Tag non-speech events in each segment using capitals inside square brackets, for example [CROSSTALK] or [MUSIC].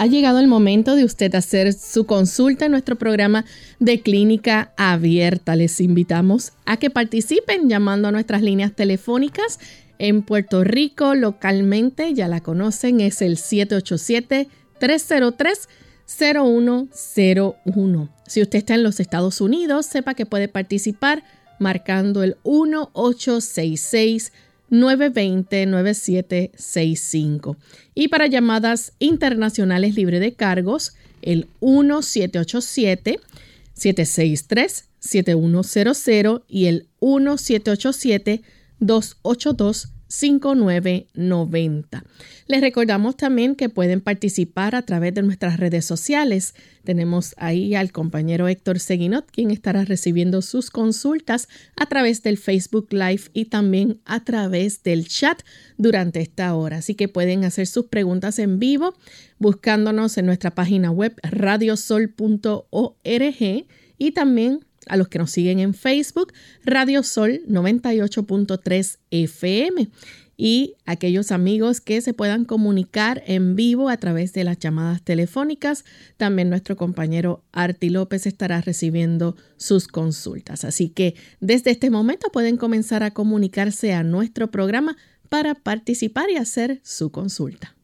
Ha llegado el momento de usted hacer su consulta en nuestro programa de clínica abierta. Les invitamos a que participen llamando a nuestras líneas telefónicas en Puerto Rico localmente, ya la conocen, es el 787-303-0101. Si usted está en los Estados Unidos, sepa que puede participar marcando el 1866 920-9765. Y para llamadas internacionales libre de cargos, el 1787-763-7100 y el 1787-282 5990. Les recordamos también que pueden participar a través de nuestras redes sociales. Tenemos ahí al compañero Héctor Seguinot, quien estará recibiendo sus consultas a través del Facebook Live y también a través del chat durante esta hora. Así que pueden hacer sus preguntas en vivo buscándonos en nuestra página web radiosol.org y también a los que nos siguen en Facebook, Radio Sol 98.3 FM y aquellos amigos que se puedan comunicar en vivo a través de las llamadas telefónicas. También nuestro compañero Arti López estará recibiendo sus consultas. Así que desde este momento pueden comenzar a comunicarse a nuestro programa para participar y hacer su consulta.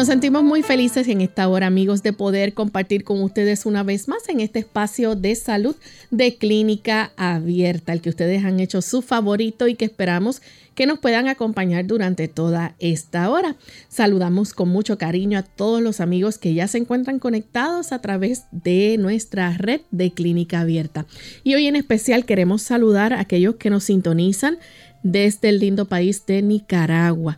Nos sentimos muy felices en esta hora, amigos, de poder compartir con ustedes una vez más en este espacio de salud de clínica abierta, el que ustedes han hecho su favorito y que esperamos que nos puedan acompañar durante toda esta hora. Saludamos con mucho cariño a todos los amigos que ya se encuentran conectados a través de nuestra red de clínica abierta. Y hoy en especial queremos saludar a aquellos que nos sintonizan desde el lindo país de Nicaragua.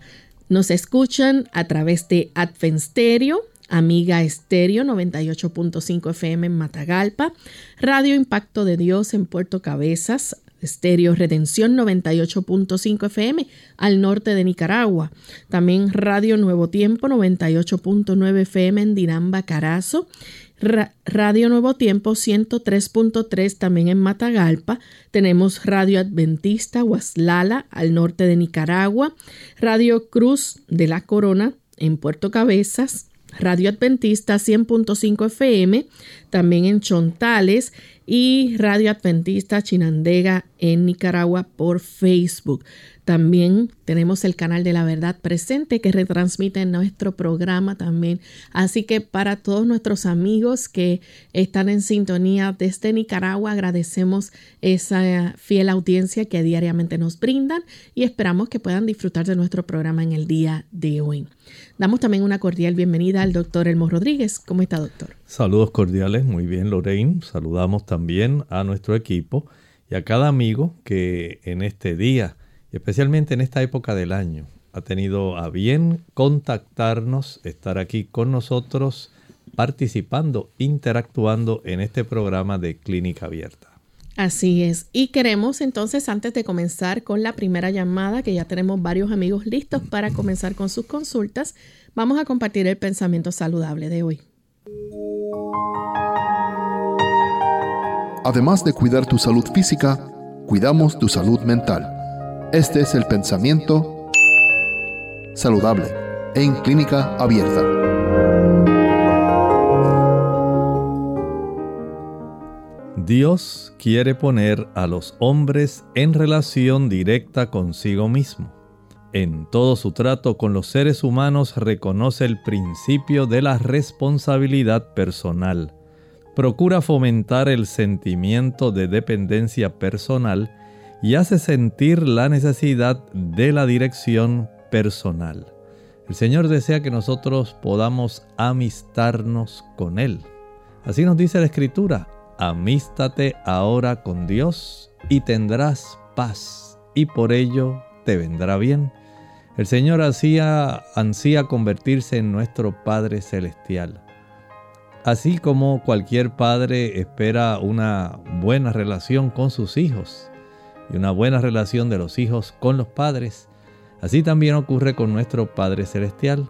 Nos escuchan a través de Advent Stereo, Amiga Estéreo 98.5 FM en Matagalpa, Radio Impacto de Dios en Puerto Cabezas, Estéreo Redención 98.5 FM al norte de Nicaragua. También Radio Nuevo Tiempo 98.9 FM en Dinamba, Carazo Radio Nuevo Tiempo 103.3 también en Matagalpa. Tenemos Radio Adventista Huaslala al norte de Nicaragua. Radio Cruz de la Corona en Puerto Cabezas. Radio Adventista 100.5 FM también en Chontales y Radio Adventista Chinandega en Nicaragua por Facebook. También tenemos el canal de la verdad presente que retransmite nuestro programa también. Así que para todos nuestros amigos que están en sintonía desde Nicaragua, agradecemos esa fiel audiencia que diariamente nos brindan y esperamos que puedan disfrutar de nuestro programa en el día de hoy. Damos también una cordial bienvenida al doctor Elmo Rodríguez. ¿Cómo está, doctor? Saludos cordiales, muy bien, Lorraine. Saludamos también a nuestro equipo y a cada amigo que en este día especialmente en esta época del año, ha tenido a bien contactarnos, estar aquí con nosotros, participando, interactuando en este programa de Clínica Abierta. Así es. Y queremos entonces, antes de comenzar con la primera llamada, que ya tenemos varios amigos listos para comenzar con sus consultas, vamos a compartir el pensamiento saludable de hoy. Además de cuidar tu salud física, cuidamos tu salud mental. Este es el pensamiento saludable en clínica abierta. Dios quiere poner a los hombres en relación directa consigo mismo. En todo su trato con los seres humanos reconoce el principio de la responsabilidad personal. Procura fomentar el sentimiento de dependencia personal y hace sentir la necesidad de la dirección personal. El Señor desea que nosotros podamos amistarnos con Él. Así nos dice la Escritura, amístate ahora con Dios y tendrás paz, y por ello te vendrá bien. El Señor hacía, ansía convertirse en nuestro Padre Celestial. Así como cualquier padre espera una buena relación con sus hijos y una buena relación de los hijos con los padres, así también ocurre con nuestro Padre Celestial.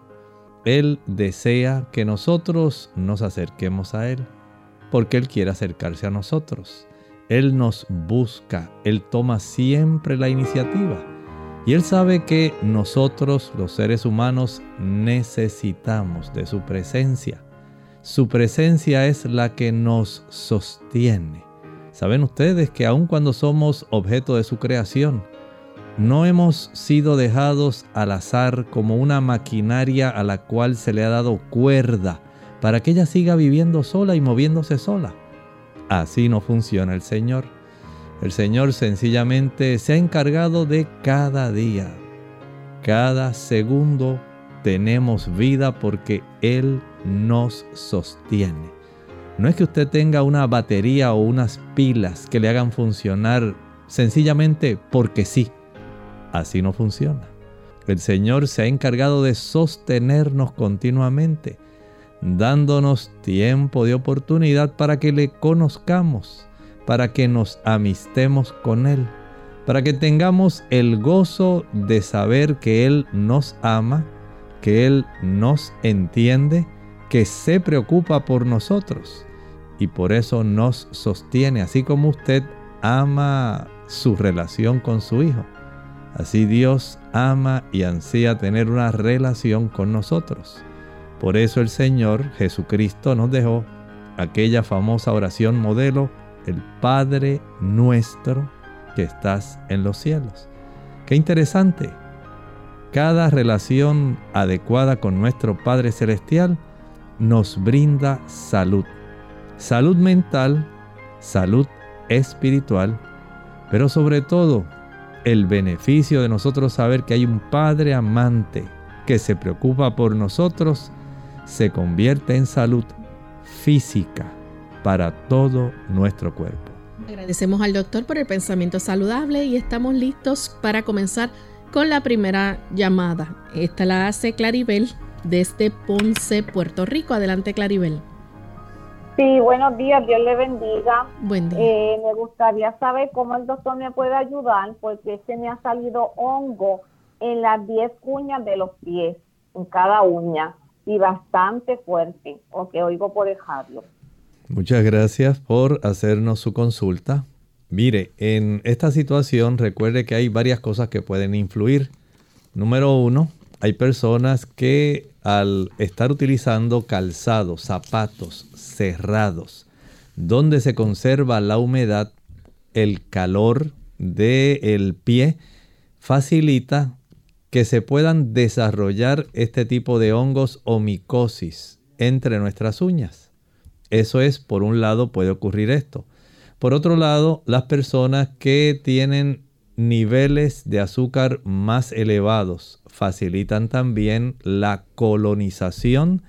Él desea que nosotros nos acerquemos a Él, porque Él quiere acercarse a nosotros. Él nos busca, Él toma siempre la iniciativa. Y Él sabe que nosotros, los seres humanos, necesitamos de su presencia. Su presencia es la que nos sostiene. Saben ustedes que aun cuando somos objeto de su creación, no hemos sido dejados al azar como una maquinaria a la cual se le ha dado cuerda para que ella siga viviendo sola y moviéndose sola. Así no funciona el Señor. El Señor sencillamente se ha encargado de cada día. Cada segundo tenemos vida porque Él nos sostiene. No es que usted tenga una batería o unas pilas que le hagan funcionar sencillamente porque sí. Así no funciona. El Señor se ha encargado de sostenernos continuamente, dándonos tiempo de oportunidad para que le conozcamos para que nos amistemos con Él, para que tengamos el gozo de saber que Él nos ama, que Él nos entiende, que se preocupa por nosotros y por eso nos sostiene, así como usted ama su relación con su Hijo. Así Dios ama y ansía tener una relación con nosotros. Por eso el Señor Jesucristo nos dejó aquella famosa oración modelo el Padre nuestro que estás en los cielos. Qué interesante. Cada relación adecuada con nuestro Padre Celestial nos brinda salud. Salud mental, salud espiritual, pero sobre todo el beneficio de nosotros saber que hay un Padre amante que se preocupa por nosotros se convierte en salud física, para todo nuestro cuerpo. Agradecemos al doctor por el pensamiento saludable y estamos listos para comenzar con la primera llamada. Esta la hace Claribel desde Ponce, Puerto Rico. Adelante, Claribel. Sí, buenos días, Dios le bendiga. Buen día. Eh, me gustaría saber cómo el doctor me puede ayudar porque se me ha salido hongo en las 10 uñas de los pies, en cada uña, y bastante fuerte, o que oigo por dejarlo. Muchas gracias por hacernos su consulta. Mire, en esta situación recuerde que hay varias cosas que pueden influir. Número uno, hay personas que al estar utilizando calzados, zapatos cerrados, donde se conserva la humedad, el calor del pie facilita que se puedan desarrollar este tipo de hongos o micosis entre nuestras uñas. Eso es, por un lado, puede ocurrir esto. Por otro lado, las personas que tienen niveles de azúcar más elevados facilitan también la colonización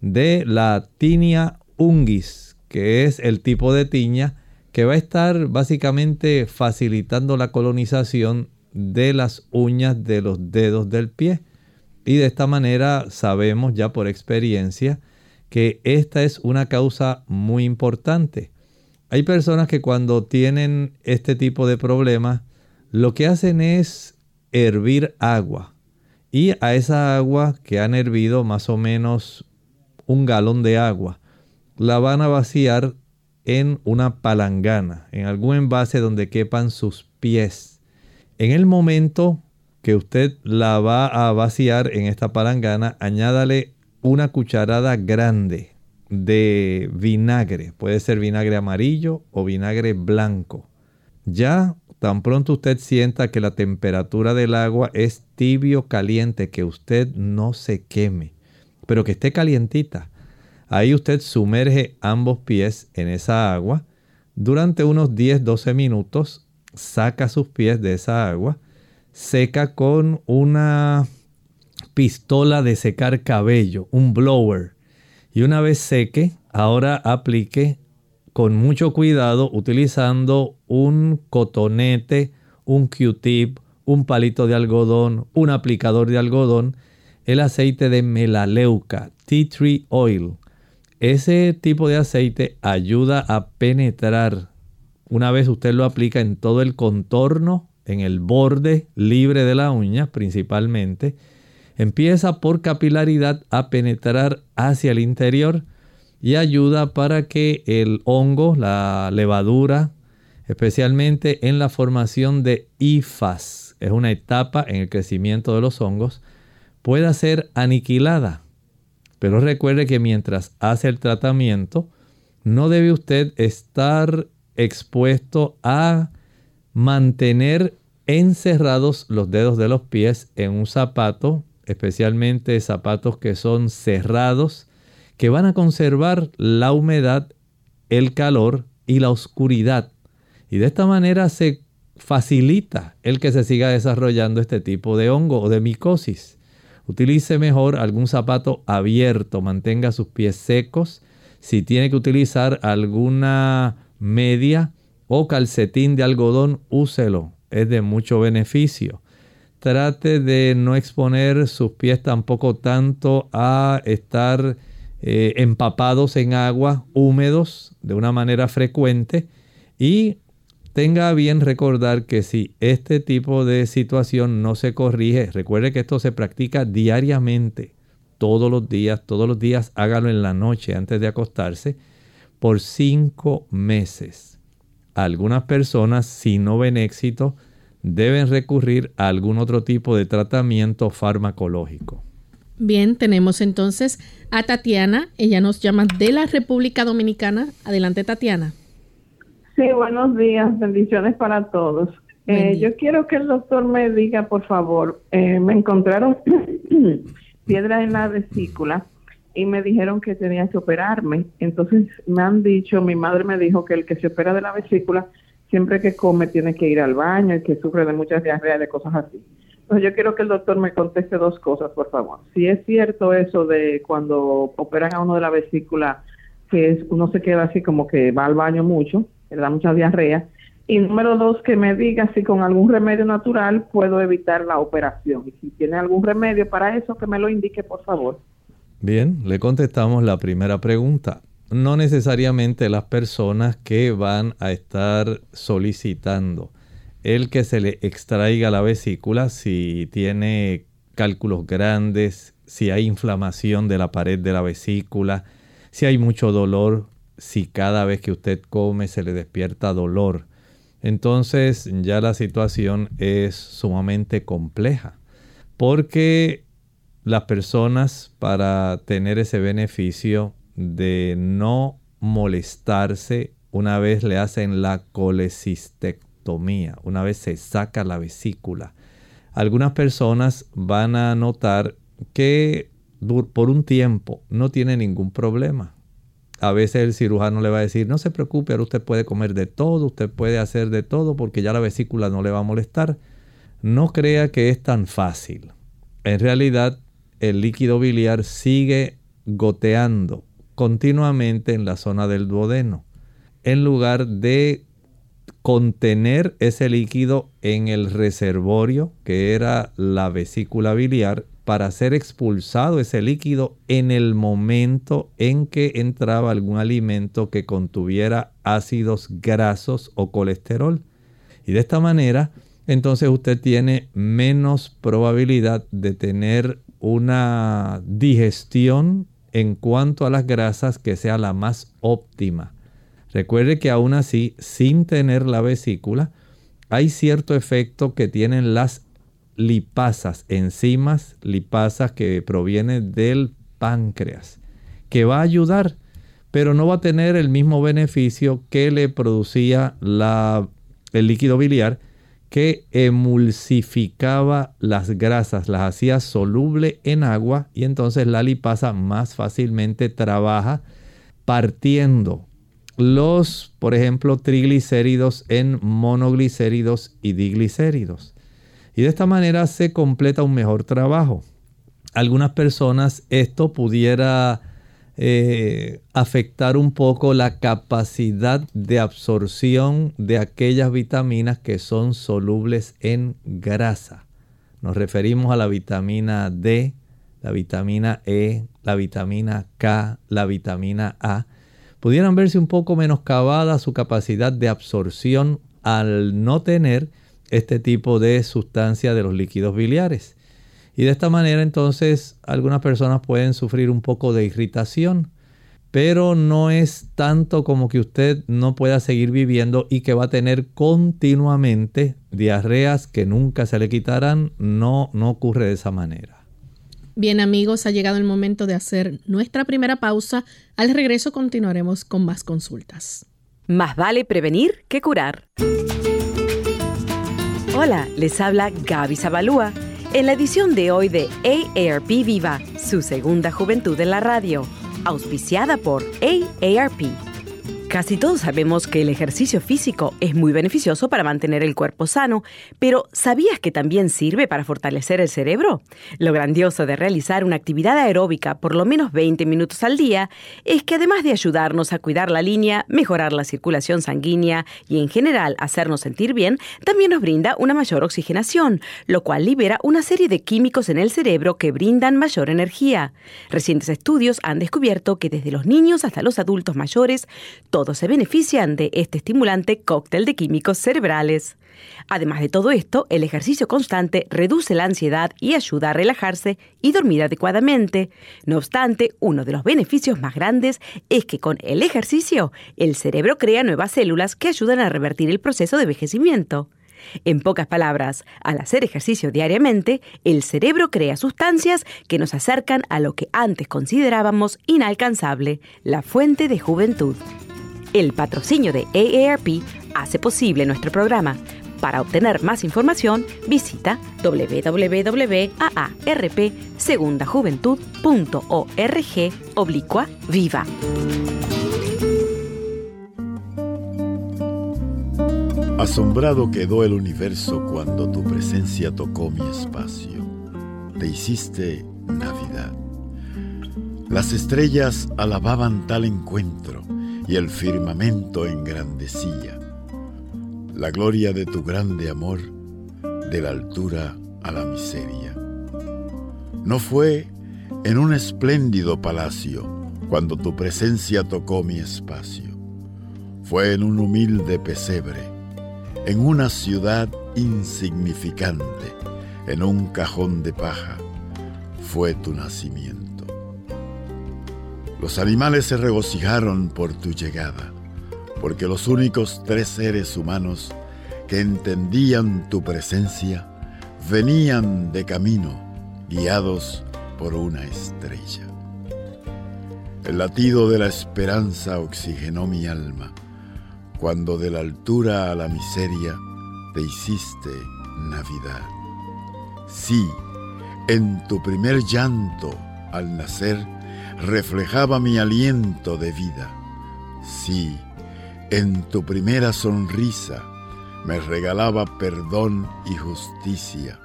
de la tinia ungis, que es el tipo de tiña que va a estar básicamente facilitando la colonización de las uñas de los dedos del pie. Y de esta manera sabemos ya por experiencia que esta es una causa muy importante. Hay personas que cuando tienen este tipo de problemas, lo que hacen es hervir agua. Y a esa agua que han hervido más o menos un galón de agua, la van a vaciar en una palangana, en algún envase donde quepan sus pies. En el momento que usted la va a vaciar en esta palangana, añádale una cucharada grande de vinagre. Puede ser vinagre amarillo o vinagre blanco. Ya tan pronto usted sienta que la temperatura del agua es tibio caliente, que usted no se queme, pero que esté calientita. Ahí usted sumerge ambos pies en esa agua durante unos 10-12 minutos. saca sus pies de esa agua, seca con una pistola de secar cabello, un blower. Y una vez seque, ahora aplique con mucho cuidado utilizando un cotonete, un Q-tip, un palito de algodón, un aplicador de algodón, el aceite de melaleuca, tea tree oil. Ese tipo de aceite ayuda a penetrar. Una vez usted lo aplica en todo el contorno, en el borde libre de la uña principalmente, empieza por capilaridad a penetrar hacia el interior y ayuda para que el hongo, la levadura, especialmente en la formación de IFAS, es una etapa en el crecimiento de los hongos, pueda ser aniquilada. Pero recuerde que mientras hace el tratamiento, no debe usted estar expuesto a mantener encerrados los dedos de los pies en un zapato especialmente zapatos que son cerrados, que van a conservar la humedad, el calor y la oscuridad. Y de esta manera se facilita el que se siga desarrollando este tipo de hongo o de micosis. Utilice mejor algún zapato abierto, mantenga sus pies secos. Si tiene que utilizar alguna media o calcetín de algodón, úselo. Es de mucho beneficio. Trate de no exponer sus pies tampoco tanto a estar eh, empapados en agua, húmedos de una manera frecuente y tenga bien recordar que si este tipo de situación no se corrige, recuerde que esto se practica diariamente, todos los días, todos los días hágalo en la noche antes de acostarse, por cinco meses. Algunas personas, si no ven éxito, deben recurrir a algún otro tipo de tratamiento farmacológico. Bien, tenemos entonces a Tatiana. Ella nos llama de la República Dominicana. Adelante, Tatiana. Sí, buenos días. Bendiciones para todos. Eh, yo quiero que el doctor me diga, por favor, eh, me encontraron [CLEARS THROAT] piedra en la vesícula y me dijeron que tenía que operarme. Entonces me han dicho, mi madre me dijo que el que se opera de la vesícula siempre que come tiene que ir al baño y que sufre de muchas diarreas, de cosas así. Entonces yo quiero que el doctor me conteste dos cosas, por favor. Si es cierto eso de cuando operan a uno de la vesícula, que uno se queda así como que va al baño mucho, le da mucha diarrea. Y número dos, que me diga si con algún remedio natural puedo evitar la operación. Y si tiene algún remedio para eso, que me lo indique, por favor. Bien, le contestamos la primera pregunta no necesariamente las personas que van a estar solicitando el que se le extraiga la vesícula si tiene cálculos grandes, si hay inflamación de la pared de la vesícula, si hay mucho dolor, si cada vez que usted come se le despierta dolor. Entonces ya la situación es sumamente compleja porque las personas para tener ese beneficio de no molestarse una vez le hacen la colecistectomía, una vez se saca la vesícula. Algunas personas van a notar que por un tiempo no tiene ningún problema. A veces el cirujano le va a decir, no se preocupe, ahora usted puede comer de todo, usted puede hacer de todo porque ya la vesícula no le va a molestar. No crea que es tan fácil. En realidad, el líquido biliar sigue goteando continuamente en la zona del duodeno, en lugar de contener ese líquido en el reservorio, que era la vesícula biliar, para ser expulsado ese líquido en el momento en que entraba algún alimento que contuviera ácidos grasos o colesterol. Y de esta manera, entonces usted tiene menos probabilidad de tener una digestión en cuanto a las grasas que sea la más óptima. Recuerde que aún así, sin tener la vesícula, hay cierto efecto que tienen las lipasas, enzimas lipasas que provienen del páncreas, que va a ayudar, pero no va a tener el mismo beneficio que le producía el líquido biliar que emulsificaba las grasas, las hacía soluble en agua y entonces la lipasa más fácilmente trabaja partiendo los, por ejemplo, triglicéridos en monoglicéridos y diglicéridos. Y de esta manera se completa un mejor trabajo. Algunas personas esto pudiera eh, afectar un poco la capacidad de absorción de aquellas vitaminas que son solubles en grasa. Nos referimos a la vitamina D, la vitamina E, la vitamina K, la vitamina A. Pudieran verse un poco menoscabada su capacidad de absorción al no tener este tipo de sustancia de los líquidos biliares. Y de esta manera entonces algunas personas pueden sufrir un poco de irritación, pero no es tanto como que usted no pueda seguir viviendo y que va a tener continuamente diarreas que nunca se le quitarán. No, no ocurre de esa manera. Bien amigos, ha llegado el momento de hacer nuestra primera pausa. Al regreso continuaremos con más consultas. Más vale prevenir que curar. Hola, les habla Gaby Zabalúa en la edición de hoy de AARP Viva, su segunda juventud en la radio, auspiciada por AARP. Casi todos sabemos que el ejercicio físico es muy beneficioso para mantener el cuerpo sano, pero ¿sabías que también sirve para fortalecer el cerebro? Lo grandioso de realizar una actividad aeróbica por lo menos 20 minutos al día es que además de ayudarnos a cuidar la línea, mejorar la circulación sanguínea y en general hacernos sentir bien, también nos brinda una mayor oxigenación, lo cual libera una serie de químicos en el cerebro que brindan mayor energía. Recientes estudios han descubierto que desde los niños hasta los adultos mayores, todos se benefician de este estimulante cóctel de químicos cerebrales. Además de todo esto, el ejercicio constante reduce la ansiedad y ayuda a relajarse y dormir adecuadamente. No obstante, uno de los beneficios más grandes es que con el ejercicio, el cerebro crea nuevas células que ayudan a revertir el proceso de envejecimiento. En pocas palabras, al hacer ejercicio diariamente, el cerebro crea sustancias que nos acercan a lo que antes considerábamos inalcanzable, la fuente de juventud. El patrocinio de AARP hace posible nuestro programa. Para obtener más información, visita www.aarpsegundajuventud.org oblicua viva. Asombrado quedó el universo cuando tu presencia tocó mi espacio. Te hiciste Navidad. Las estrellas alababan tal encuentro y el firmamento engrandecía. La gloria de tu grande amor, de la altura a la miseria. No fue en un espléndido palacio cuando tu presencia tocó mi espacio. Fue en un humilde pesebre, en una ciudad insignificante, en un cajón de paja, fue tu nacimiento. Los animales se regocijaron por tu llegada, porque los únicos tres seres humanos que entendían tu presencia venían de camino, guiados por una estrella. El latido de la esperanza oxigenó mi alma, cuando de la altura a la miseria te hiciste Navidad. Sí, en tu primer llanto al nacer, reflejaba mi aliento de vida. Sí, en tu primera sonrisa me regalaba perdón y justicia,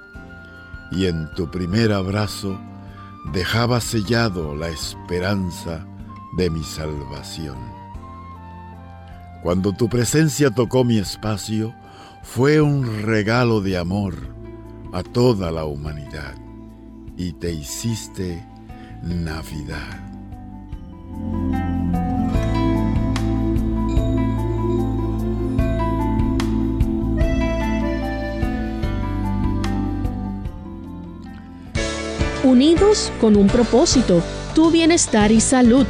y en tu primer abrazo dejaba sellado la esperanza de mi salvación. Cuando tu presencia tocó mi espacio, fue un regalo de amor a toda la humanidad y te hiciste Navidad. Unidos con un propósito, tu bienestar y salud.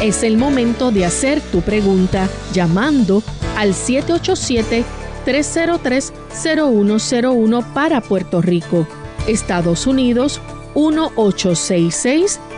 Es el momento de hacer tu pregunta llamando al 787-303-0101 para Puerto Rico, Estados Unidos 1866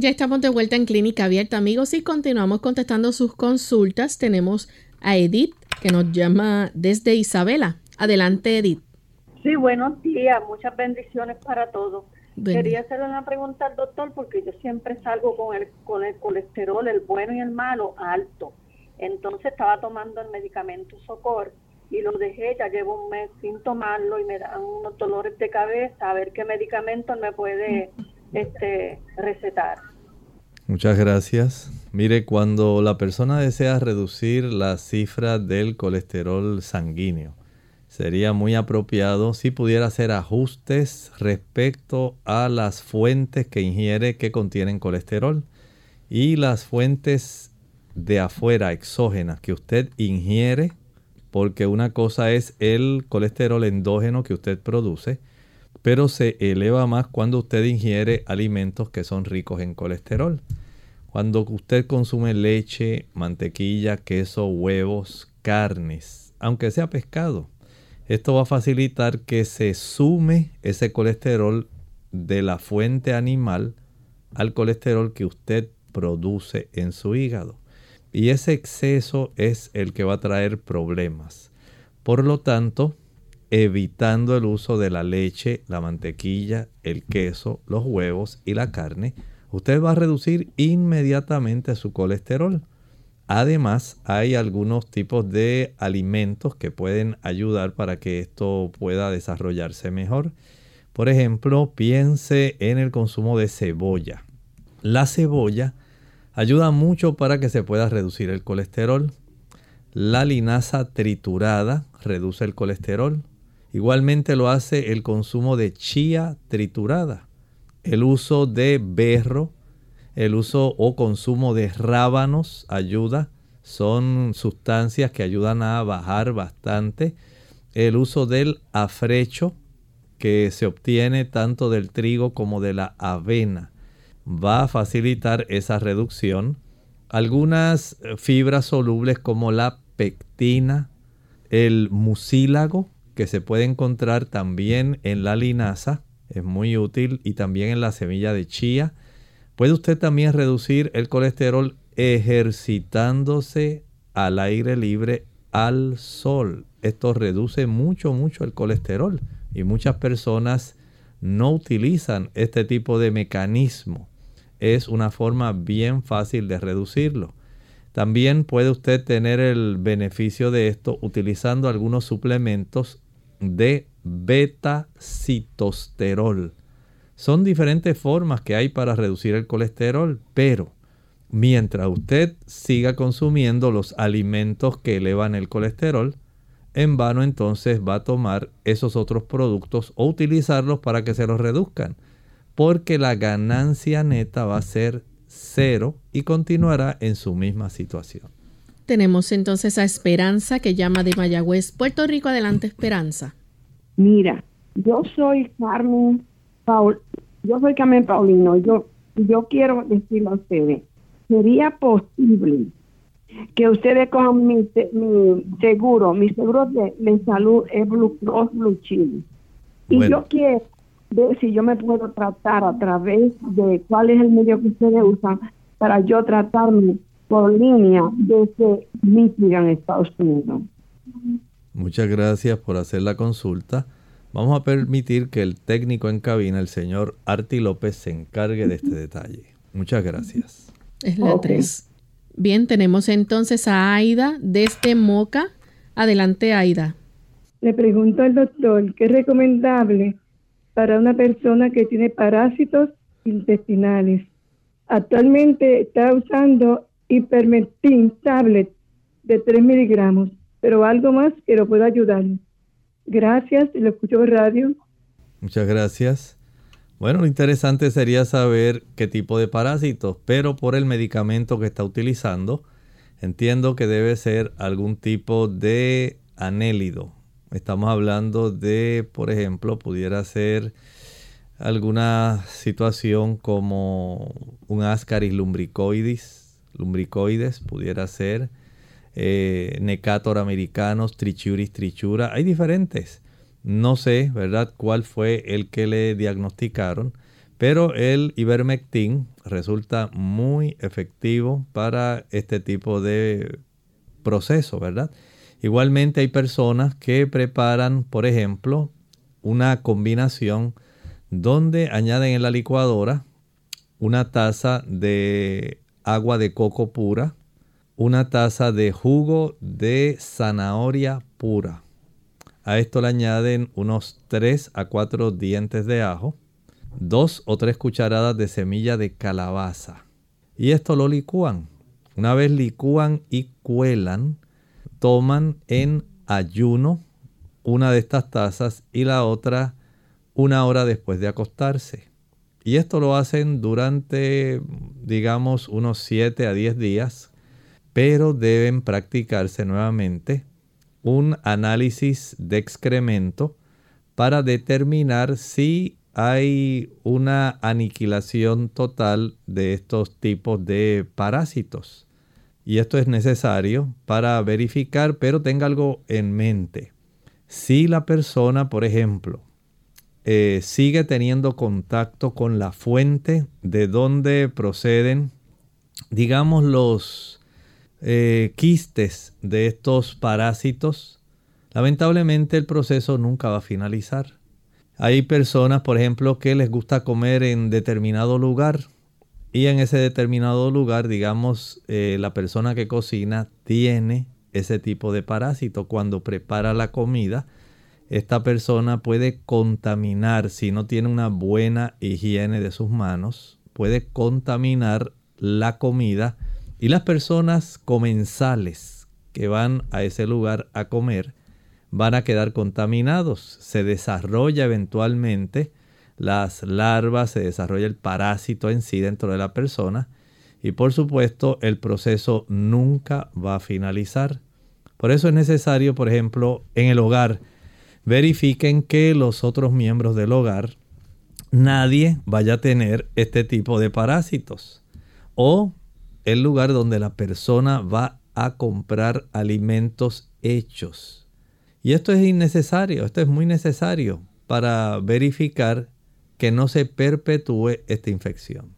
Ya estamos de vuelta en Clínica Abierta, amigos, y continuamos contestando sus consultas. Tenemos a Edith, que nos llama desde Isabela. Adelante, Edith. Sí, buenos días. Muchas bendiciones para todos. Quería hacerle una pregunta al doctor porque yo siempre salgo con el, con el colesterol, el bueno y el malo, alto. Entonces estaba tomando el medicamento Socor y lo dejé, ya llevo un mes sin tomarlo y me dan unos dolores de cabeza, a ver qué medicamento me puede este, recetar. Muchas gracias. Mire, cuando la persona desea reducir la cifra del colesterol sanguíneo, sería muy apropiado si pudiera hacer ajustes respecto a las fuentes que ingiere que contienen colesterol y las fuentes de afuera exógenas que usted ingiere, porque una cosa es el colesterol endógeno que usted produce, pero se eleva más cuando usted ingiere alimentos que son ricos en colesterol. Cuando usted consume leche, mantequilla, queso, huevos, carnes, aunque sea pescado, esto va a facilitar que se sume ese colesterol de la fuente animal al colesterol que usted produce en su hígado. Y ese exceso es el que va a traer problemas. Por lo tanto, evitando el uso de la leche, la mantequilla, el queso, los huevos y la carne, usted va a reducir inmediatamente su colesterol. Además, hay algunos tipos de alimentos que pueden ayudar para que esto pueda desarrollarse mejor. Por ejemplo, piense en el consumo de cebolla. La cebolla ayuda mucho para que se pueda reducir el colesterol. La linaza triturada reduce el colesterol. Igualmente lo hace el consumo de chía triturada el uso de berro, el uso o consumo de rábanos ayuda. Son sustancias que ayudan a bajar bastante. El uso del afrecho, que se obtiene tanto del trigo como de la avena, va a facilitar esa reducción. Algunas fibras solubles como la pectina, el mucílago, que se puede encontrar también en la linaza, es muy útil y también en la semilla de chía. Puede usted también reducir el colesterol ejercitándose al aire libre al sol. Esto reduce mucho, mucho el colesterol y muchas personas no utilizan este tipo de mecanismo. Es una forma bien fácil de reducirlo. También puede usted tener el beneficio de esto utilizando algunos suplementos de beta-citosterol. Son diferentes formas que hay para reducir el colesterol, pero mientras usted siga consumiendo los alimentos que elevan el colesterol, en vano entonces va a tomar esos otros productos o utilizarlos para que se los reduzcan, porque la ganancia neta va a ser cero y continuará en su misma situación. Tenemos entonces a Esperanza que llama de Mayagüez, Puerto Rico. Adelante, Esperanza. Mira, yo soy Carmen Paul, yo soy Carmen Paulino, yo, yo quiero decirle a ustedes, ¿sería posible que ustedes cojan mi, mi seguro, mi seguro de, salud es Blue Cross Blue Shield? Y yo quiero ver si yo me puedo tratar a través de cuál es el medio que ustedes usan para yo tratarme por línea desde Michigan, Estados Unidos. Muchas gracias por hacer la consulta. Vamos a permitir que el técnico en cabina, el señor Arti López, se encargue de este detalle. Muchas gracias. Es la 3. Bien, tenemos entonces a Aida desde Moca. Adelante, Aida. Le pregunto al doctor qué es recomendable para una persona que tiene parásitos intestinales. Actualmente está usando hipermentin tablet de 3 miligramos pero algo más que lo pueda ayudar. Gracias, lo escucho en radio. Muchas gracias. Bueno, lo interesante sería saber qué tipo de parásitos, pero por el medicamento que está utilizando, entiendo que debe ser algún tipo de anélido. Estamos hablando de, por ejemplo, pudiera ser alguna situación como un ascaris lumbricoides, lumbricoides, pudiera ser eh, Necator americanos, Trichuris trichura. Hay diferentes. No sé, ¿verdad?, cuál fue el que le diagnosticaron, pero el ivermectin resulta muy efectivo para este tipo de proceso, ¿verdad? Igualmente hay personas que preparan, por ejemplo, una combinación donde añaden en la licuadora una taza de agua de coco pura, una taza de jugo de zanahoria pura. A esto le añaden unos 3 a 4 dientes de ajo, 2 o 3 cucharadas de semilla de calabaza. Y esto lo licúan. Una vez licúan y cuelan, toman en ayuno una de estas tazas y la otra una hora después de acostarse. Y esto lo hacen durante, digamos, unos 7 a 10 días, pero deben practicarse nuevamente un análisis de excremento para determinar si hay una aniquilación total de estos tipos de parásitos. Y esto es necesario para verificar, pero tenga algo en mente. Si la persona, por ejemplo, eh, sigue teniendo contacto con la fuente de donde proceden, digamos, los eh, quistes de estos parásitos, lamentablemente el proceso nunca va a finalizar. Hay personas, por ejemplo, que les gusta comer en determinado lugar y en ese determinado lugar, digamos, eh, la persona que cocina tiene ese tipo de parásito. Cuando prepara la comida, esta persona puede contaminar, si no tiene una buena higiene de sus manos, puede contaminar la comida y las personas comensales que van a ese lugar a comer van a quedar contaminados. Se desarrolla eventualmente las larvas, se desarrolla el parásito en sí dentro de la persona y por supuesto el proceso nunca va a finalizar. Por eso es necesario, por ejemplo, en el hogar, verifiquen que los otros miembros del hogar, nadie vaya a tener este tipo de parásitos. O el lugar donde la persona va a comprar alimentos hechos. Y esto es innecesario, esto es muy necesario para verificar que no se perpetúe esta infección.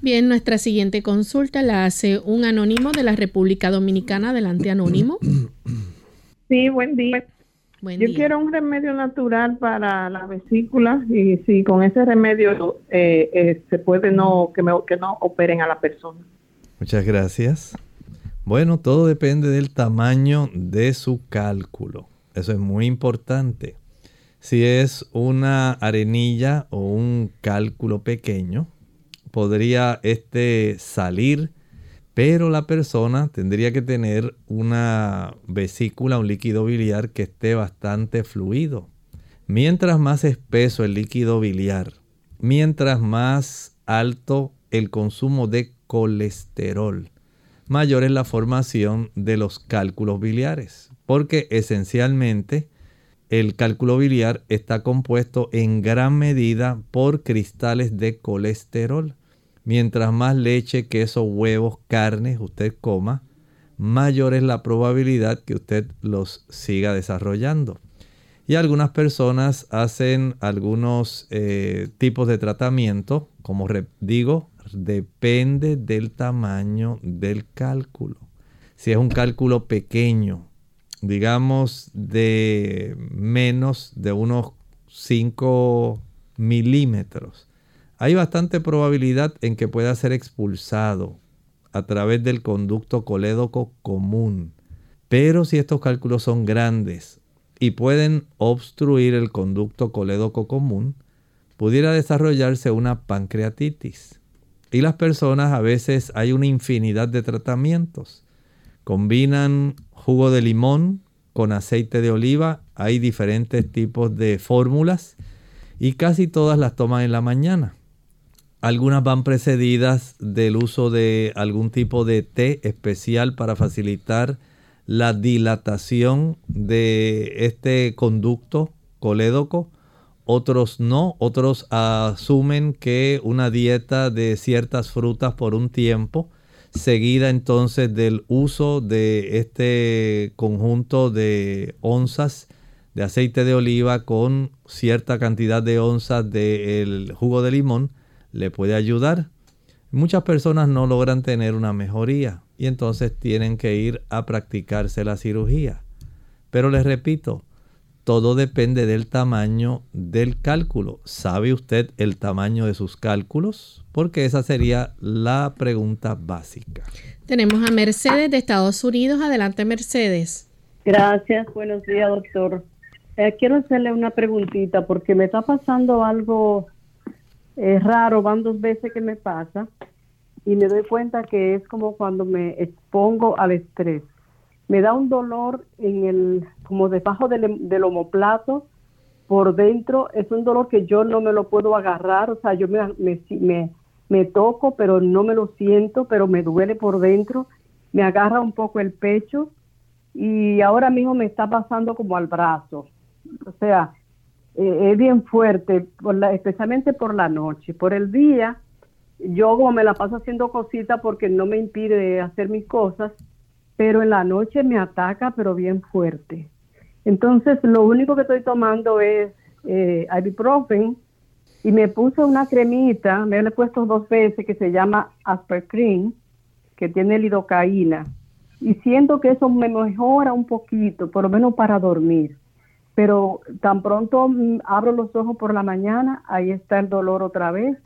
Bien, nuestra siguiente consulta la hace un anónimo de la República Dominicana. Adelante, anónimo. [CLEARS THROAT] Sí, buen día. Yo quiero un remedio natural para la vesícula y si con ese remedio eh, eh, se puede no que, que no operen a la persona. Muchas gracias. Bueno, todo depende del tamaño de su cálculo. Eso es muy importante. Si es una arenilla o un cálculo pequeño, podría este salir pero la persona tendría que tener una vesícula, un líquido biliar que esté bastante fluido. Mientras más espeso el líquido biliar, mientras más alto el consumo de colesterol, mayor es la formación de los cálculos biliares, porque esencialmente el cálculo biliar está compuesto en gran medida por cristales de colesterol. Mientras más leche, queso, huevos, carnes usted coma, mayor es la probabilidad que usted los siga desarrollando. Y algunas personas hacen algunos eh, tipos de tratamiento, como digo, depende del tamaño del cálculo. Si es un cálculo pequeño, digamos de menos de unos 5 milímetros, hay bastante probabilidad en que pueda ser expulsado a través del conducto colédoco común. Pero si estos cálculos son grandes y pueden obstruir el conducto colédoco común, pudiera desarrollarse una pancreatitis. Y las personas a veces hay una infinidad de tratamientos. Combinan jugo de limón con aceite de oliva, hay diferentes tipos de fórmulas y casi todas las toman en la mañana. Algunas van precedidas del uso de algún tipo de té especial para facilitar la dilatación de este conducto colédoco. Otros no, otros asumen que una dieta de ciertas frutas por un tiempo, seguida entonces del uso de este conjunto de onzas de aceite de oliva con cierta cantidad de onzas del jugo de limón le puede ayudar. Muchas personas no logran tener una mejoría y entonces tienen que ir a practicarse la cirugía. Pero les repito, todo depende del tamaño del cálculo. ¿Sabe usted el tamaño de sus cálculos? Porque esa sería la pregunta básica. Tenemos a Mercedes de Estados Unidos. Adelante, Mercedes. Gracias. Buenos días, doctor. Eh, quiero hacerle una preguntita porque me está pasando algo eh, raro. Van dos veces que me pasa y me doy cuenta que es como cuando me expongo al estrés me da un dolor en el, como debajo del, del omoplato, por dentro, es un dolor que yo no me lo puedo agarrar, o sea, yo me, me, me, toco, pero no me lo siento, pero me duele por dentro, me agarra un poco el pecho y ahora mismo me está pasando como al brazo, o sea, eh, es bien fuerte, por la, especialmente por la noche, por el día, yo como me la paso haciendo cositas porque no me impide hacer mis cosas, pero en la noche me ataca, pero bien fuerte. Entonces, lo único que estoy tomando es eh, ibuprofen y me puse una cremita, me la he puesto dos veces, que se llama Aspercream, que tiene lidocaína. Y siento que eso me mejora un poquito, por lo menos para dormir. Pero tan pronto mm, abro los ojos por la mañana, ahí está el dolor otra vez.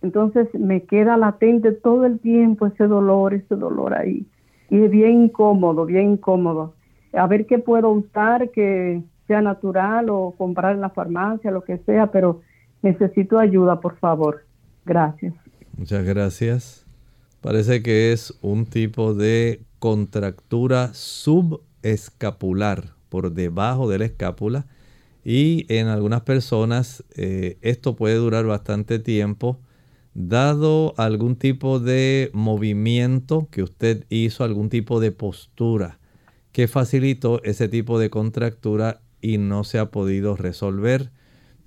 Entonces me queda latente todo el tiempo ese dolor, ese dolor ahí y es bien incómodo, bien incómodo. A ver qué puedo usar que sea natural o comprar en la farmacia, lo que sea, pero necesito ayuda, por favor. Gracias. Muchas gracias. Parece que es un tipo de contractura subescapular por debajo de la escápula y en algunas personas eh, esto puede durar bastante tiempo dado algún tipo de movimiento que usted hizo, algún tipo de postura que facilitó ese tipo de contractura y no se ha podido resolver.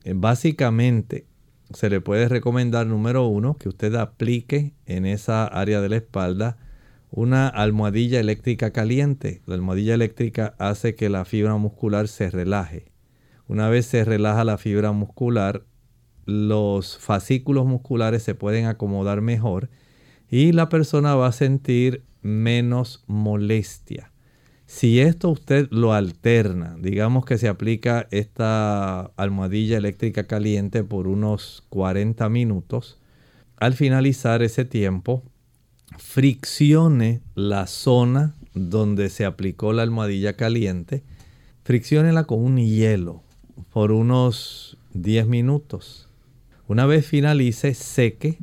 Eh, básicamente, se le puede recomendar, número uno, que usted aplique en esa área de la espalda una almohadilla eléctrica caliente. La almohadilla eléctrica hace que la fibra muscular se relaje. Una vez se relaja la fibra muscular, los fascículos musculares se pueden acomodar mejor y la persona va a sentir menos molestia. Si esto usted lo alterna, digamos que se aplica esta almohadilla eléctrica caliente por unos 40 minutos, al finalizar ese tiempo, friccione la zona donde se aplicó la almohadilla caliente, fricciónela con un hielo por unos 10 minutos. Una vez finalice, seque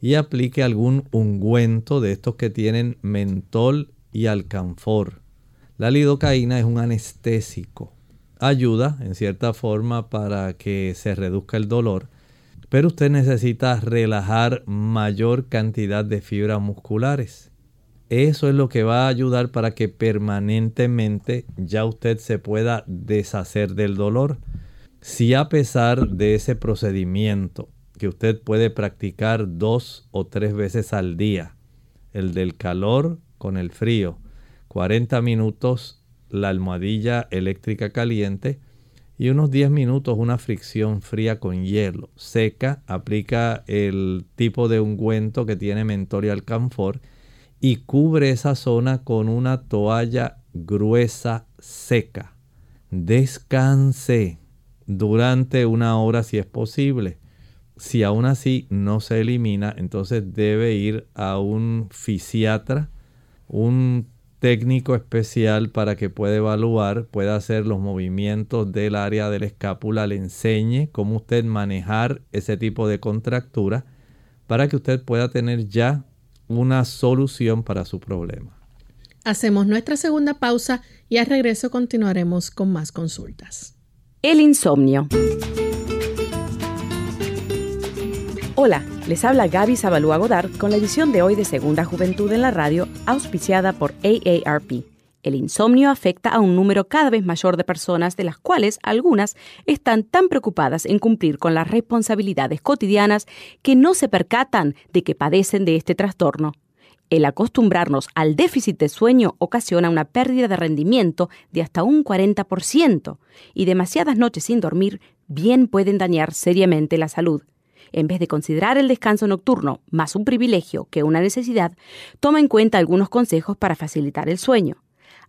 y aplique algún ungüento de estos que tienen mentol y alcanfor. La lidocaína es un anestésico. Ayuda en cierta forma para que se reduzca el dolor, pero usted necesita relajar mayor cantidad de fibras musculares. Eso es lo que va a ayudar para que permanentemente ya usted se pueda deshacer del dolor. Si a pesar de ese procedimiento que usted puede practicar dos o tres veces al día, el del calor con el frío, 40 minutos la almohadilla eléctrica caliente y unos 10 minutos una fricción fría con hielo. Seca, aplica el tipo de ungüento que tiene mentol y alcanfor y cubre esa zona con una toalla gruesa seca. Descanse durante una hora si es posible. Si aún así no se elimina, entonces debe ir a un fisiatra, un técnico especial para que pueda evaluar, pueda hacer los movimientos del área de la escápula, le enseñe cómo usted manejar ese tipo de contractura para que usted pueda tener ya una solución para su problema. Hacemos nuestra segunda pausa y al regreso continuaremos con más consultas. El insomnio. Hola, les habla Gaby Zabalúa Godard con la edición de hoy de Segunda Juventud en la Radio, auspiciada por AARP. El insomnio afecta a un número cada vez mayor de personas, de las cuales algunas están tan preocupadas en cumplir con las responsabilidades cotidianas que no se percatan de que padecen de este trastorno. El acostumbrarnos al déficit de sueño ocasiona una pérdida de rendimiento de hasta un 40% y demasiadas noches sin dormir bien pueden dañar seriamente la salud. En vez de considerar el descanso nocturno más un privilegio que una necesidad, toma en cuenta algunos consejos para facilitar el sueño.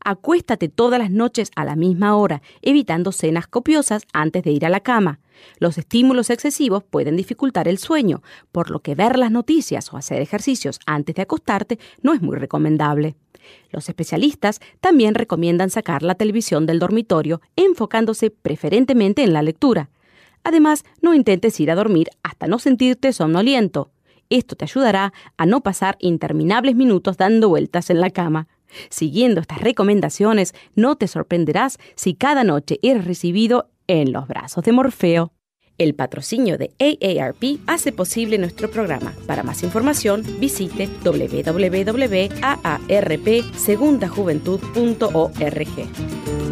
Acuéstate todas las noches a la misma hora, evitando cenas copiosas antes de ir a la cama. Los estímulos excesivos pueden dificultar el sueño, por lo que ver las noticias o hacer ejercicios antes de acostarte no es muy recomendable. Los especialistas también recomiendan sacar la televisión del dormitorio, enfocándose preferentemente en la lectura. Además, no intentes ir a dormir hasta no sentirte somnoliento. Esto te ayudará a no pasar interminables minutos dando vueltas en la cama. Siguiendo estas recomendaciones, no te sorprenderás si cada noche eres recibido en los brazos de Morfeo. El patrocinio de AARP hace posible nuestro programa. Para más información, visite www.aarpsegundajuventud.org.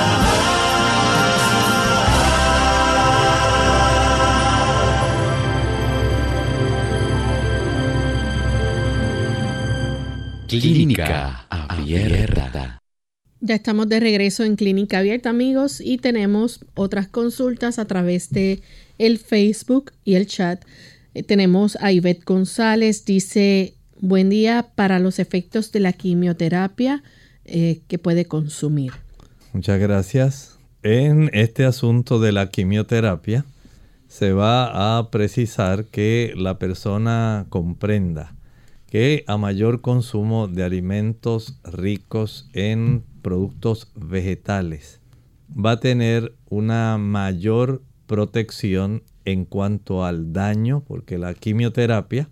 Clínica Abierta. Ya estamos de regreso en Clínica Abierta, amigos, y tenemos otras consultas a través de el Facebook y el chat. Eh, tenemos a Ivette González, dice, buen día para los efectos de la quimioterapia eh, que puede consumir. Muchas gracias. En este asunto de la quimioterapia, se va a precisar que la persona comprenda que a mayor consumo de alimentos ricos en productos vegetales va a tener una mayor protección en cuanto al daño, porque la quimioterapia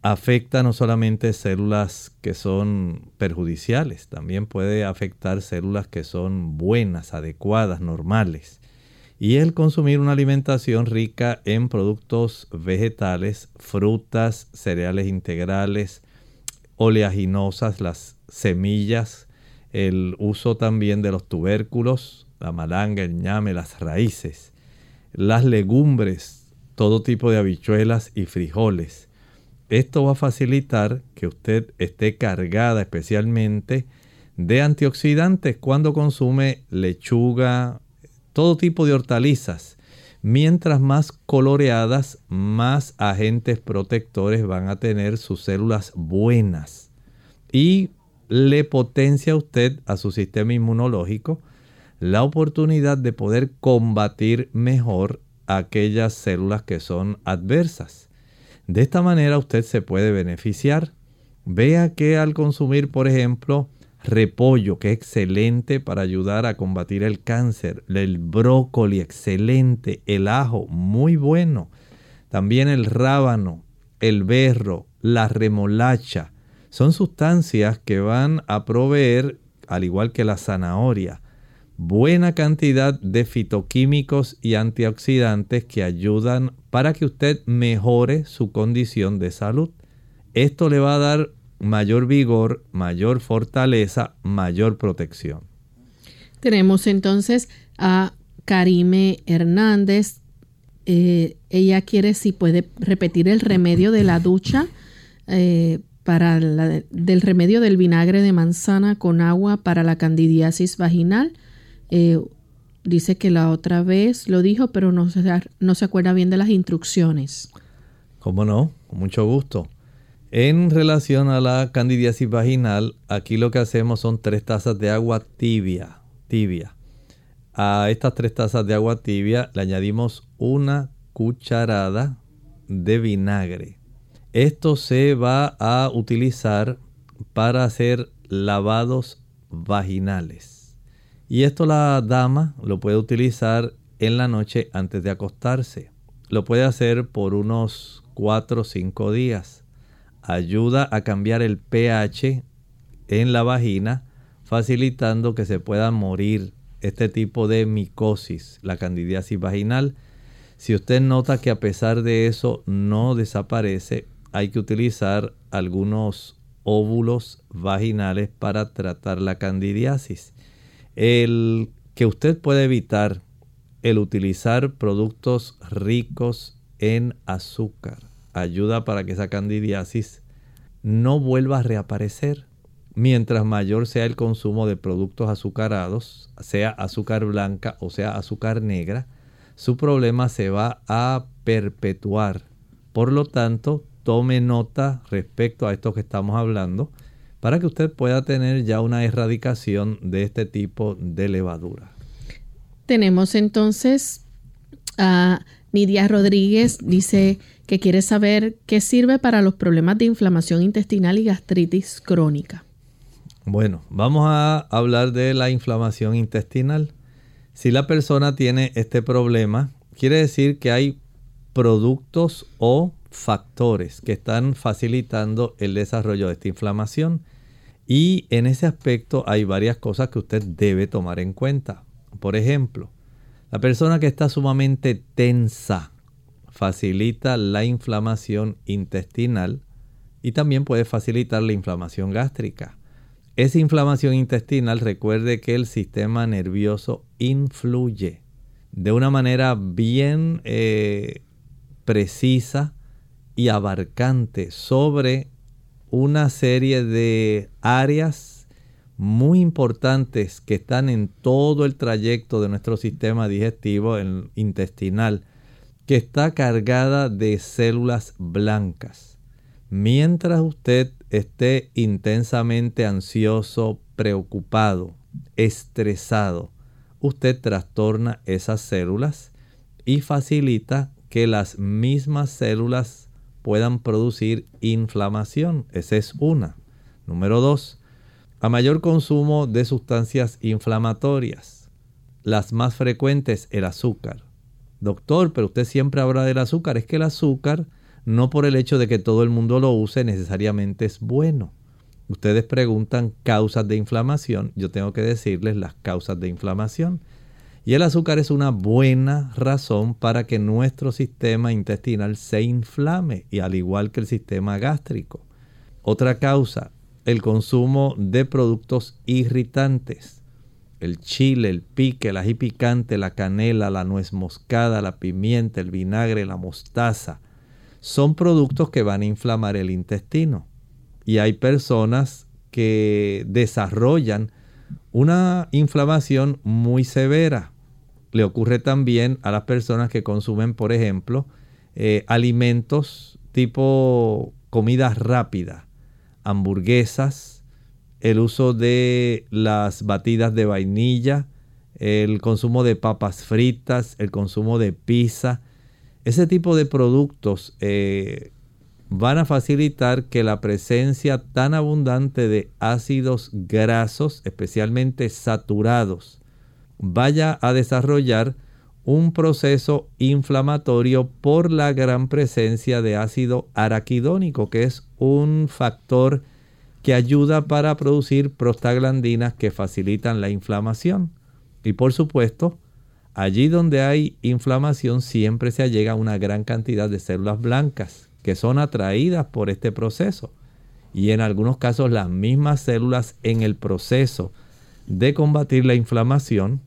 afecta no solamente células que son perjudiciales, también puede afectar células que son buenas, adecuadas, normales y el consumir una alimentación rica en productos vegetales, frutas, cereales integrales, oleaginosas, las semillas, el uso también de los tubérculos, la malanga, el ñame, las raíces, las legumbres, todo tipo de habichuelas y frijoles. Esto va a facilitar que usted esté cargada especialmente de antioxidantes cuando consume lechuga, todo tipo de hortalizas. Mientras más coloreadas, más agentes protectores van a tener sus células buenas. Y le potencia a usted, a su sistema inmunológico, la oportunidad de poder combatir mejor aquellas células que son adversas. De esta manera usted se puede beneficiar. Vea que al consumir, por ejemplo, repollo, que es excelente para ayudar a combatir el cáncer, el brócoli, excelente, el ajo, muy bueno, también el rábano, el berro, la remolacha, son sustancias que van a proveer, al igual que la zanahoria, buena cantidad de fitoquímicos y antioxidantes que ayudan para que usted mejore su condición de salud. Esto le va a dar mayor vigor, mayor fortaleza, mayor protección. Tenemos entonces a Karime Hernández. Eh, ella quiere si puede repetir el remedio de la ducha eh, para del remedio del vinagre de manzana con agua para la candidiasis vaginal. Eh, dice que la otra vez lo dijo, pero no se, no se acuerda bien de las instrucciones. ¿Cómo no? Con mucho gusto. En relación a la candidiasis vaginal, aquí lo que hacemos son tres tazas de agua tibia, tibia. A estas tres tazas de agua tibia le añadimos una cucharada de vinagre. Esto se va a utilizar para hacer lavados vaginales. Y esto la dama lo puede utilizar en la noche antes de acostarse. Lo puede hacer por unos 4 o 5 días. Ayuda a cambiar el pH en la vagina, facilitando que se pueda morir este tipo de micosis, la candidiasis vaginal. Si usted nota que a pesar de eso no desaparece, hay que utilizar algunos óvulos vaginales para tratar la candidiasis. El que usted puede evitar el utilizar productos ricos en azúcar ayuda para que esa candidiasis no vuelva a reaparecer. Mientras mayor sea el consumo de productos azucarados, sea azúcar blanca o sea azúcar negra, su problema se va a perpetuar. Por lo tanto, tome nota respecto a esto que estamos hablando para que usted pueda tener ya una erradicación de este tipo de levadura. Tenemos entonces a Nidia Rodríguez, dice que quiere saber qué sirve para los problemas de inflamación intestinal y gastritis crónica. Bueno, vamos a hablar de la inflamación intestinal. Si la persona tiene este problema, quiere decir que hay productos o factores que están facilitando el desarrollo de esta inflamación. Y en ese aspecto hay varias cosas que usted debe tomar en cuenta. Por ejemplo, la persona que está sumamente tensa facilita la inflamación intestinal y también puede facilitar la inflamación gástrica. Esa inflamación intestinal recuerde que el sistema nervioso influye de una manera bien eh, precisa y abarcante sobre una serie de áreas muy importantes que están en todo el trayecto de nuestro sistema digestivo intestinal, que está cargada de células blancas. Mientras usted esté intensamente ansioso, preocupado, estresado, usted trastorna esas células y facilita que las mismas células puedan producir inflamación. Esa es una. Número dos, a mayor consumo de sustancias inflamatorias. Las más frecuentes, el azúcar. Doctor, pero usted siempre habla del azúcar. Es que el azúcar, no por el hecho de que todo el mundo lo use, necesariamente es bueno. Ustedes preguntan causas de inflamación. Yo tengo que decirles las causas de inflamación. Y el azúcar es una buena razón para que nuestro sistema intestinal se inflame, y al igual que el sistema gástrico. Otra causa, el consumo de productos irritantes. El chile, el pique, el ají picante, la canela, la nuez moscada, la pimienta, el vinagre, la mostaza. Son productos que van a inflamar el intestino. Y hay personas que desarrollan una inflamación muy severa. Le ocurre también a las personas que consumen, por ejemplo, eh, alimentos tipo comida rápida, hamburguesas, el uso de las batidas de vainilla, el consumo de papas fritas, el consumo de pizza. Ese tipo de productos eh, van a facilitar que la presencia tan abundante de ácidos grasos, especialmente saturados, vaya a desarrollar un proceso inflamatorio por la gran presencia de ácido araquidónico, que es un factor que ayuda para producir prostaglandinas que facilitan la inflamación. Y por supuesto, allí donde hay inflamación siempre se allega una gran cantidad de células blancas que son atraídas por este proceso. Y en algunos casos las mismas células en el proceso de combatir la inflamación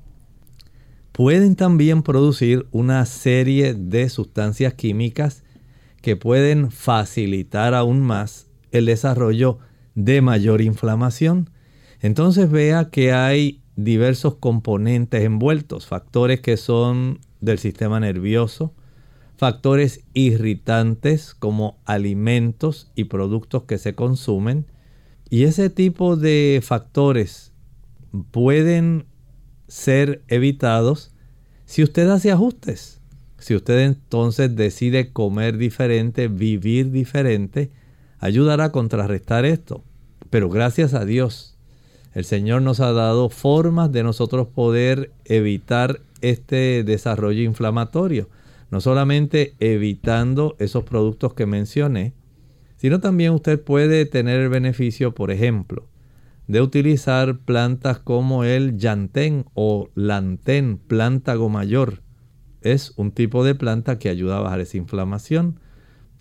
pueden también producir una serie de sustancias químicas que pueden facilitar aún más el desarrollo de mayor inflamación. Entonces vea que hay diversos componentes envueltos, factores que son del sistema nervioso, factores irritantes como alimentos y productos que se consumen. Y ese tipo de factores pueden ser evitados si usted hace ajustes. Si usted entonces decide comer diferente, vivir diferente, ayudará a contrarrestar esto. Pero gracias a Dios, El Señor nos ha dado formas de nosotros poder evitar este desarrollo inflamatorio. No solamente evitando esos productos que mencioné, sino también usted puede tener el beneficio, por ejemplo, de utilizar plantas como el yantén o lantén, plántago mayor. Es un tipo de planta que ayuda a bajar esa inflamación.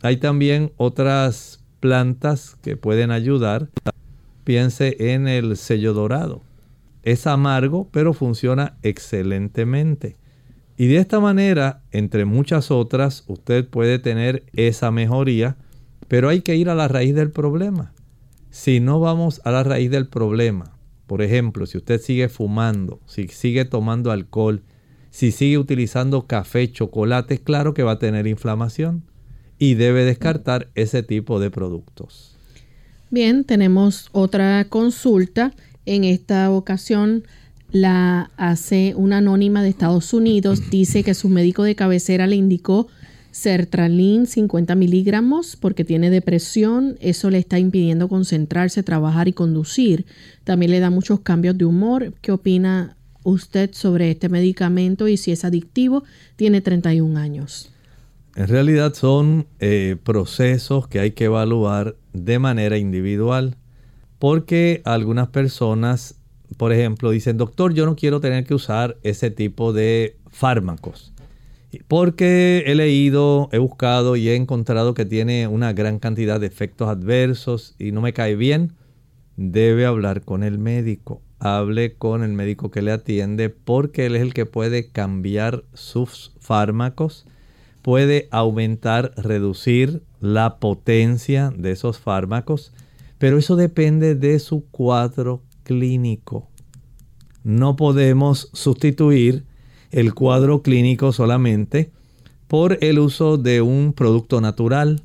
Hay también otras plantas que pueden ayudar. Piense en el sello dorado. Es amargo, pero funciona excelentemente. Y de esta manera, entre muchas otras, usted puede tener esa mejoría, pero hay que ir a la raíz del problema. Si no vamos a la raíz del problema, por ejemplo, si usted sigue fumando, si sigue tomando alcohol, si sigue utilizando café, chocolate, claro que va a tener inflamación y debe descartar ese tipo de productos. Bien, tenemos otra consulta. En esta ocasión la hace una anónima de Estados Unidos. [CLEARS THROAT] Dice que su médico de cabecera le indicó sertralin 50 miligramos porque tiene depresión. Eso le está impidiendo concentrarse, trabajar y conducir. También le da muchos cambios de humor. ¿Qué opina usted sobre este medicamento y si es adictivo? Tiene 31 años. En realidad son eh, procesos que hay que evaluar de manera individual porque algunas personas por ejemplo, dicen, doctor, yo no quiero tener que usar ese tipo de fármacos. Porque he leído, he buscado y he encontrado que tiene una gran cantidad de efectos adversos y no me cae bien. Debe hablar con el médico. Hable con el médico que le atiende porque él es el que puede cambiar sus fármacos, puede aumentar, reducir la potencia de esos fármacos, pero eso depende de su cuadro clínico. No podemos sustituir el cuadro clínico solamente por el uso de un producto natural,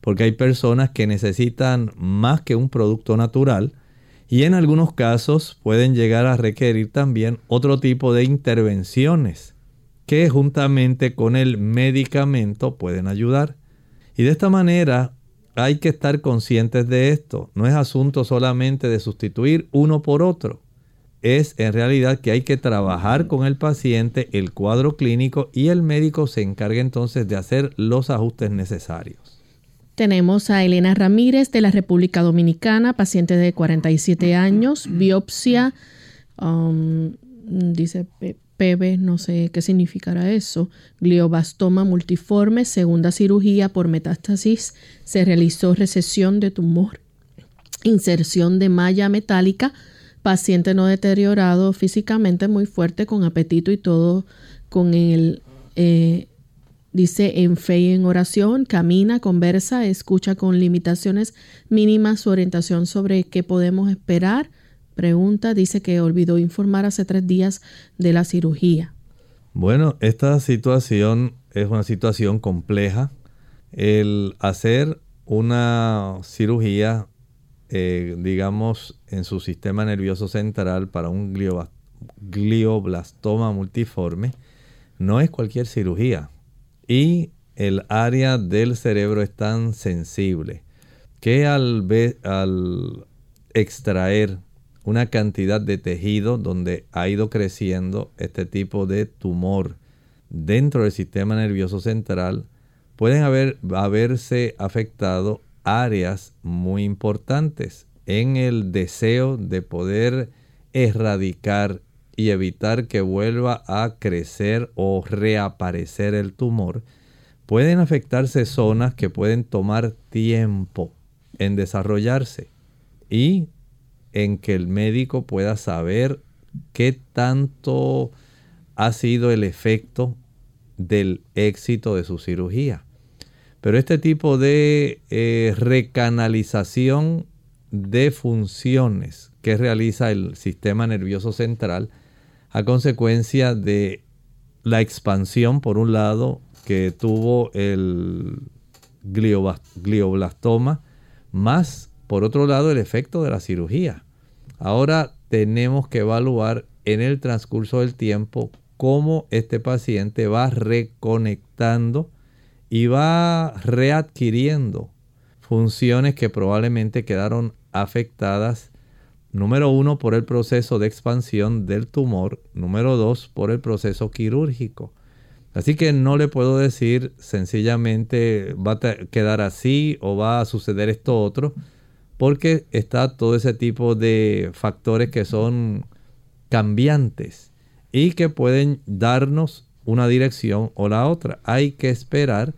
porque hay personas que necesitan más que un producto natural y en algunos casos pueden llegar a requerir también otro tipo de intervenciones que juntamente con el medicamento pueden ayudar. Y de esta manera hay que estar conscientes de esto. No es asunto solamente de sustituir uno por otro. Es en realidad que hay que trabajar con el paciente, el cuadro clínico y el médico se encarga entonces de hacer los ajustes necesarios. Tenemos a Elena Ramírez de la República Dominicana, paciente de 47 años, biopsia, um, dice PB, no sé qué significará eso, gliobastoma multiforme, segunda cirugía por metástasis, se realizó recesión de tumor, inserción de malla metálica, paciente no deteriorado físicamente muy fuerte, con apetito y todo, con el, eh, dice en fe y en oración, camina, conversa, escucha con limitaciones mínimas su orientación sobre qué podemos esperar, Pregunta, dice que olvidó informar hace tres días de la cirugía. Bueno, esta situación es una situación compleja. El hacer una cirugía, eh, digamos, en su sistema nervioso central para un glioblastoma multiforme, no es cualquier cirugía. Y el área del cerebro es tan sensible que al, al extraer una cantidad de tejido donde ha ido creciendo este tipo de tumor dentro del sistema nervioso central, pueden haber, haberse afectado áreas muy importantes en el deseo de poder erradicar y evitar que vuelva a crecer o reaparecer el tumor, pueden afectarse zonas que pueden tomar tiempo en desarrollarse y en que el médico pueda saber qué tanto ha sido el efecto del éxito de su cirugía. Pero este tipo de eh, recanalización de funciones que realiza el sistema nervioso central a consecuencia de la expansión, por un lado, que tuvo el glioblastoma, más, por otro lado, el efecto de la cirugía. Ahora tenemos que evaluar en el transcurso del tiempo cómo este paciente va reconectando y va readquiriendo funciones que probablemente quedaron afectadas Número uno, por el proceso de expansión del tumor. Número dos, por el proceso quirúrgico. Así que no le puedo decir sencillamente va a quedar así o va a suceder esto otro, porque está todo ese tipo de factores que son cambiantes y que pueden darnos una dirección o la otra. Hay que esperar,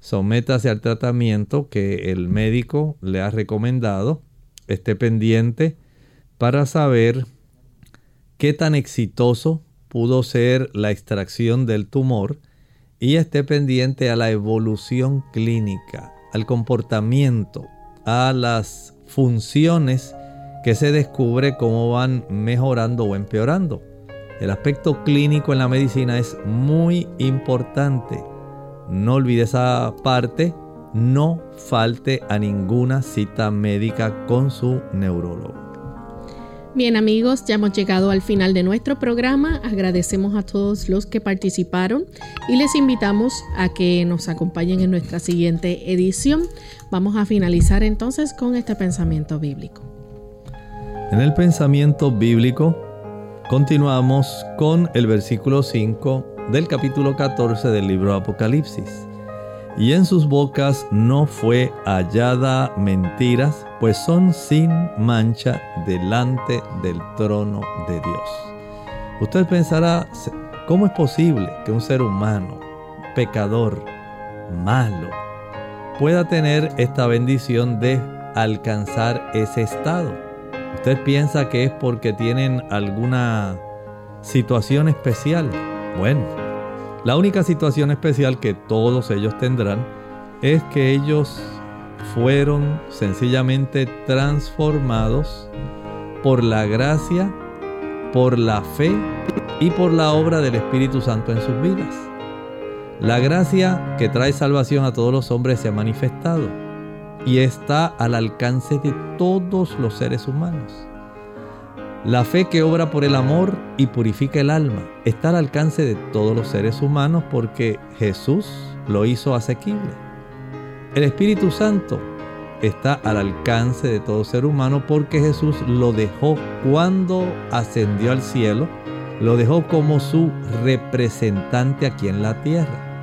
sométase al tratamiento que el médico le ha recomendado, esté pendiente para saber qué tan exitoso pudo ser la extracción del tumor y esté pendiente a la evolución clínica, al comportamiento, a las funciones que se descubre cómo van mejorando o empeorando. El aspecto clínico en la medicina es muy importante. No olvide esa parte. No falte a ninguna cita médica con su neurólogo. Bien amigos, ya hemos llegado al final de nuestro programa. Agradecemos a todos los que participaron y les invitamos a que nos acompañen en nuestra siguiente edición. Vamos a finalizar entonces con este pensamiento bíblico. En el pensamiento bíblico continuamos con el versículo 5 del capítulo 14 del libro Apocalipsis y en sus bocas no fue hallada mentiras, pues son sin mancha delante del trono de Dios. Usted pensará, ¿cómo es posible que un ser humano, pecador, malo, pueda tener esta bendición de alcanzar ese estado? ¿Usted piensa que es porque tienen alguna situación especial? Bueno, la única situación especial que todos ellos tendrán es que ellos fueron sencillamente transformados por la gracia, por la fe y por la obra del Espíritu Santo en sus vidas. La gracia que trae salvación a todos los hombres se ha manifestado y está al alcance de todos los seres humanos. La fe que obra por el amor y purifica el alma está al alcance de todos los seres humanos porque Jesús lo hizo asequible. El Espíritu Santo está al alcance de todo ser humano porque Jesús lo dejó cuando ascendió al cielo, lo dejó como su representante aquí en la tierra.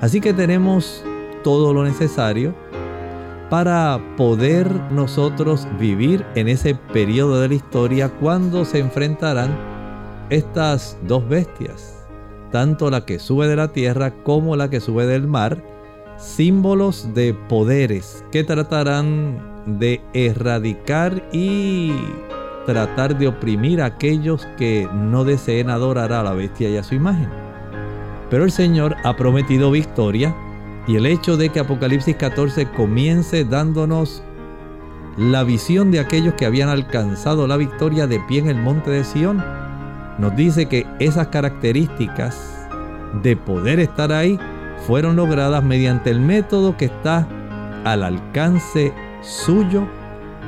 Así que tenemos todo lo necesario para poder nosotros vivir en ese periodo de la historia cuando se enfrentarán estas dos bestias, tanto la que sube de la tierra como la que sube del mar, símbolos de poderes que tratarán de erradicar y tratar de oprimir a aquellos que no deseen adorar a la bestia y a su imagen. Pero el Señor ha prometido victoria y el hecho de que Apocalipsis 14 comience dándonos la visión de aquellos que habían alcanzado la victoria de pie en el monte de Sión, nos dice que esas características de poder estar ahí fueron logradas mediante el método que está al alcance suyo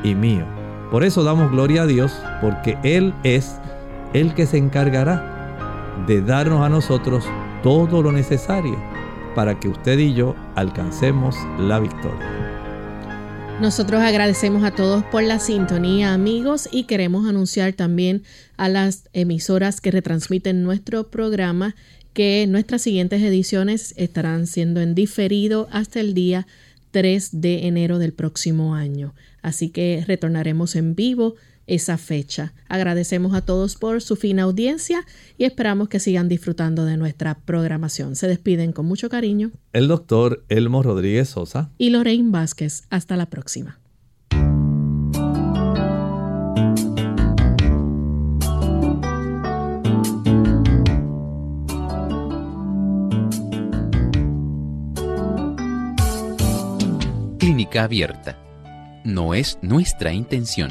y mío. Por eso damos gloria a Dios, porque Él es el que se encargará de darnos a nosotros todo lo necesario para que usted y yo alcancemos la victoria. Nosotros agradecemos a todos por la sintonía, amigos, y queremos anunciar también a las emisoras que retransmiten nuestro programa que nuestras siguientes ediciones estarán siendo en diferido hasta el día 3 de enero del próximo año. Así que retornaremos en vivo esa fecha. Agradecemos a todos por su fina audiencia y esperamos que sigan disfrutando de nuestra programación. Se despiden con mucho cariño. El doctor Elmo Rodríguez Sosa y Lorraine Vázquez. Hasta la próxima. Clínica abierta. No es nuestra intención